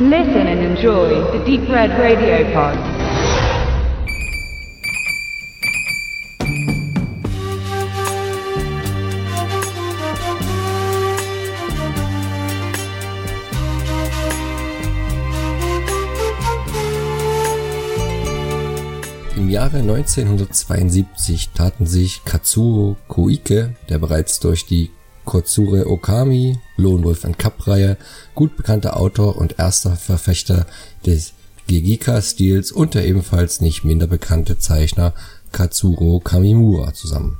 Listen and enjoy the Deep Red Radio Pod. Im Jahre 1972 taten sich Katsuro Koike, der bereits durch die Kotsure Okami, Lone and Cup-Reihe, gut bekannter Autor und erster Verfechter des Gegika-Stils und der ebenfalls nicht minder bekannte Zeichner Katsuro Kamimura zusammen.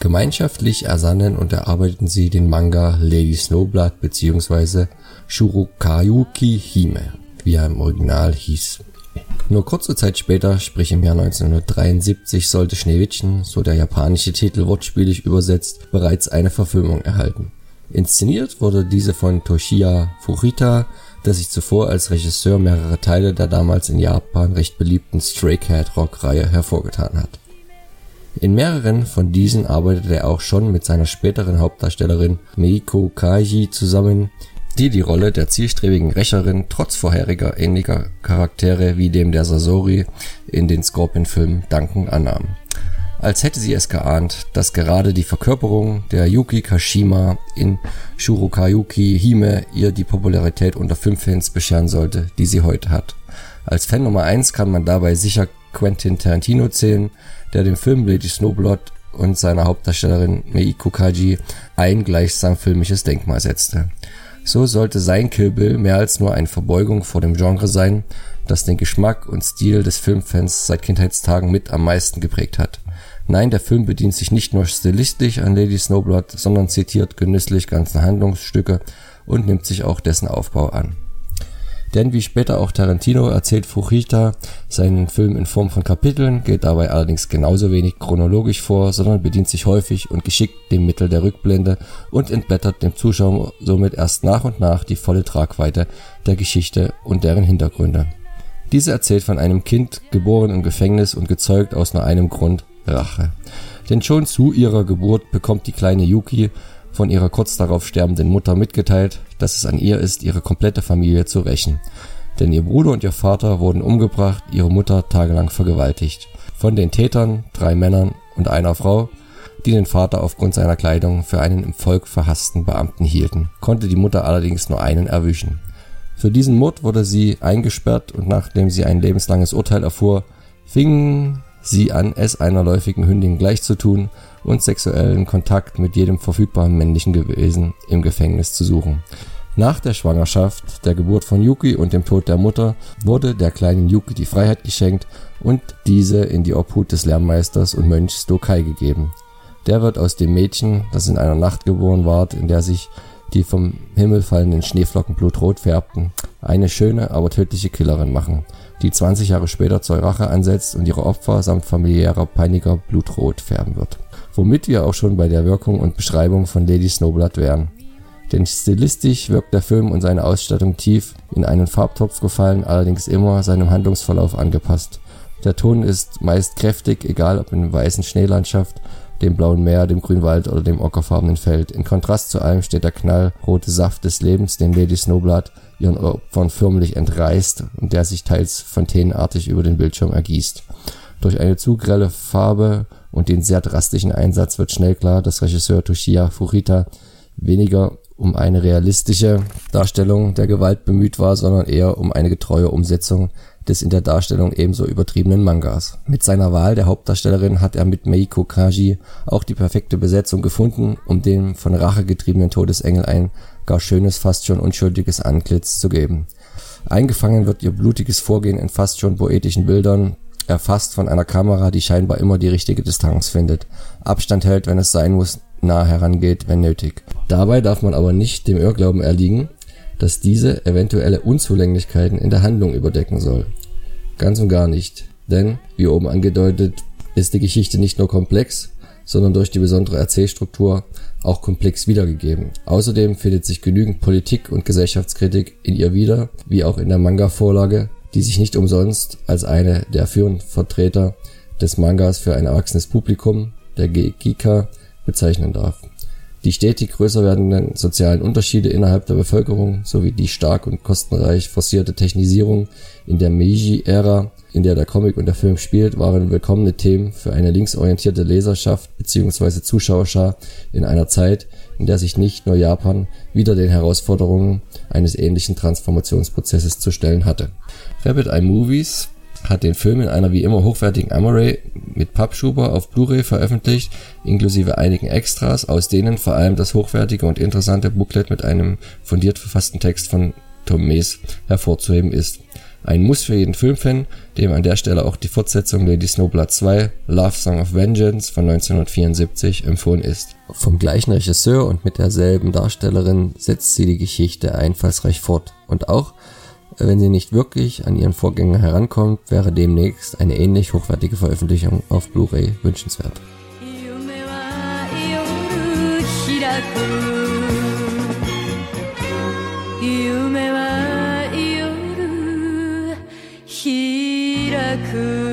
Gemeinschaftlich ersannen und erarbeiteten sie den Manga Lady Snowblood bzw. Shurokayuki Hime, wie er im Original hieß. Nur kurze Zeit später, sprich im Jahr 1973, sollte Schneewittchen, so der japanische Titel wortspielig übersetzt, bereits eine Verfilmung erhalten. Inszeniert wurde diese von Toshiya Fujita, der sich zuvor als Regisseur mehrere Teile der damals in Japan recht beliebten Stray Cat Rock Reihe hervorgetan hat. In mehreren von diesen arbeitete er auch schon mit seiner späteren Hauptdarstellerin Meiko Kaji zusammen, die die Rolle der zielstrebigen Rächerin trotz vorheriger ähnlicher Charaktere wie dem der Sasori in den Scorpion-Filmen dankend annahm. Als hätte sie es geahnt, dass gerade die Verkörperung der Yuki Kashima in Shurokayuki Hime ihr die Popularität unter Filmfans bescheren sollte, die sie heute hat. Als Fan Nummer 1 kann man dabei sicher Quentin Tarantino zählen, der dem Film Lady Snowblood und seiner Hauptdarstellerin Meiko Kaji ein gleichsam filmisches Denkmal setzte. So sollte sein Kill Bill mehr als nur eine Verbeugung vor dem Genre sein, das den Geschmack und Stil des Filmfans seit Kindheitstagen mit am meisten geprägt hat. Nein, der Film bedient sich nicht nur stilistisch an Lady Snowblood, sondern zitiert genüsslich ganze Handlungsstücke und nimmt sich auch dessen Aufbau an. Denn wie später auch Tarantino erzählt Fujita seinen Film in Form von Kapiteln, geht dabei allerdings genauso wenig chronologisch vor, sondern bedient sich häufig und geschickt dem Mittel der Rückblende und entblättert dem Zuschauer somit erst nach und nach die volle Tragweite der Geschichte und deren Hintergründe. Diese erzählt von einem Kind, geboren im Gefängnis und gezeugt aus nur einem Grund, Rache. Denn schon zu ihrer Geburt bekommt die kleine Yuki von ihrer kurz darauf sterbenden Mutter mitgeteilt, dass es an ihr ist, ihre komplette Familie zu rächen. Denn ihr Bruder und ihr Vater wurden umgebracht, ihre Mutter tagelang vergewaltigt. Von den Tätern, drei Männern und einer Frau, die den Vater aufgrund seiner Kleidung für einen im Volk verhassten Beamten hielten, konnte die Mutter allerdings nur einen erwischen. Für diesen Mord wurde sie eingesperrt und nachdem sie ein lebenslanges Urteil erfuhr, fingen sie an, es einer läufigen Hündin gleichzutun und sexuellen Kontakt mit jedem verfügbaren männlichen Wesen im Gefängnis zu suchen. Nach der Schwangerschaft, der Geburt von Yuki und dem Tod der Mutter wurde der kleinen Yuki die Freiheit geschenkt und diese in die Obhut des Lehrmeisters und Mönchs Dokai gegeben. Der wird aus dem Mädchen, das in einer Nacht geboren ward, in der sich die vom Himmel fallenden Schneeflocken blutrot färbten, eine schöne, aber tödliche Killerin machen, die 20 Jahre später zur Rache ansetzt und ihre Opfer samt familiärer Peiniger blutrot färben wird womit wir auch schon bei der Wirkung und Beschreibung von Lady Snowblood wären. Denn stilistisch wirkt der Film und seine Ausstattung tief in einen Farbtopf gefallen, allerdings immer seinem Handlungsverlauf angepasst. Der Ton ist meist kräftig, egal ob in weißen Schneelandschaft, dem blauen Meer, dem grünen Wald oder dem ockerfarbenen Feld. In Kontrast zu allem steht der knallrote Saft des Lebens, den Lady Snowblood ihren Opfern förmlich entreißt und der sich teils fontänenartig über den Bildschirm ergießt. Durch eine zu grelle Farbe und den sehr drastischen Einsatz wird schnell klar, dass Regisseur Toshiya Fujita weniger um eine realistische Darstellung der Gewalt bemüht war, sondern eher um eine getreue Umsetzung des in der Darstellung ebenso übertriebenen Mangas. Mit seiner Wahl der Hauptdarstellerin hat er mit Meiko Kaji auch die perfekte Besetzung gefunden, um dem von Rache getriebenen Todesengel ein gar schönes, fast schon unschuldiges Antlitz zu geben. Eingefangen wird ihr blutiges Vorgehen in fast schon poetischen Bildern, erfasst von einer Kamera, die scheinbar immer die richtige Distanz findet, Abstand hält, wenn es sein muss, nah herangeht, wenn nötig. Dabei darf man aber nicht dem Irrglauben erliegen, dass diese eventuelle Unzulänglichkeiten in der Handlung überdecken soll. Ganz und gar nicht. Denn, wie oben angedeutet, ist die Geschichte nicht nur komplex, sondern durch die besondere Erzählstruktur auch komplex wiedergegeben. Außerdem findet sich genügend Politik und Gesellschaftskritik in ihr wieder, wie auch in der Manga-Vorlage, die sich nicht umsonst als eine der führenden Vertreter des Mangas für ein erwachsenes Publikum, der Geekika, bezeichnen darf. Die stetig größer werdenden sozialen Unterschiede innerhalb der Bevölkerung sowie die stark und kostenreich forcierte Technisierung in der Meiji-Ära, in der der Comic und der Film spielt, waren willkommene Themen für eine linksorientierte Leserschaft bzw. Zuschauerschar in einer Zeit, in der sich nicht nur Japan wieder den Herausforderungen eines ähnlichen Transformationsprozesses zu stellen hatte. Rabbit Eye Movies hat den Film in einer wie immer hochwertigen Amaray mit Pappschuber auf Blu-ray veröffentlicht, inklusive einigen Extras, aus denen vor allem das hochwertige und interessante Booklet mit einem fundiert verfassten Text von Tom Mees hervorzuheben ist. Ein Muss für jeden Filmfan, dem an der Stelle auch die Fortsetzung Lady Snowblood 2 Love Song of Vengeance von 1974 empfohlen ist. Vom gleichen Regisseur und mit derselben Darstellerin setzt sie die Geschichte einfallsreich fort und auch wenn sie nicht wirklich an ihren Vorgänger herankommt, wäre demnächst eine ähnlich hochwertige Veröffentlichung auf Blu-ray wünschenswert. could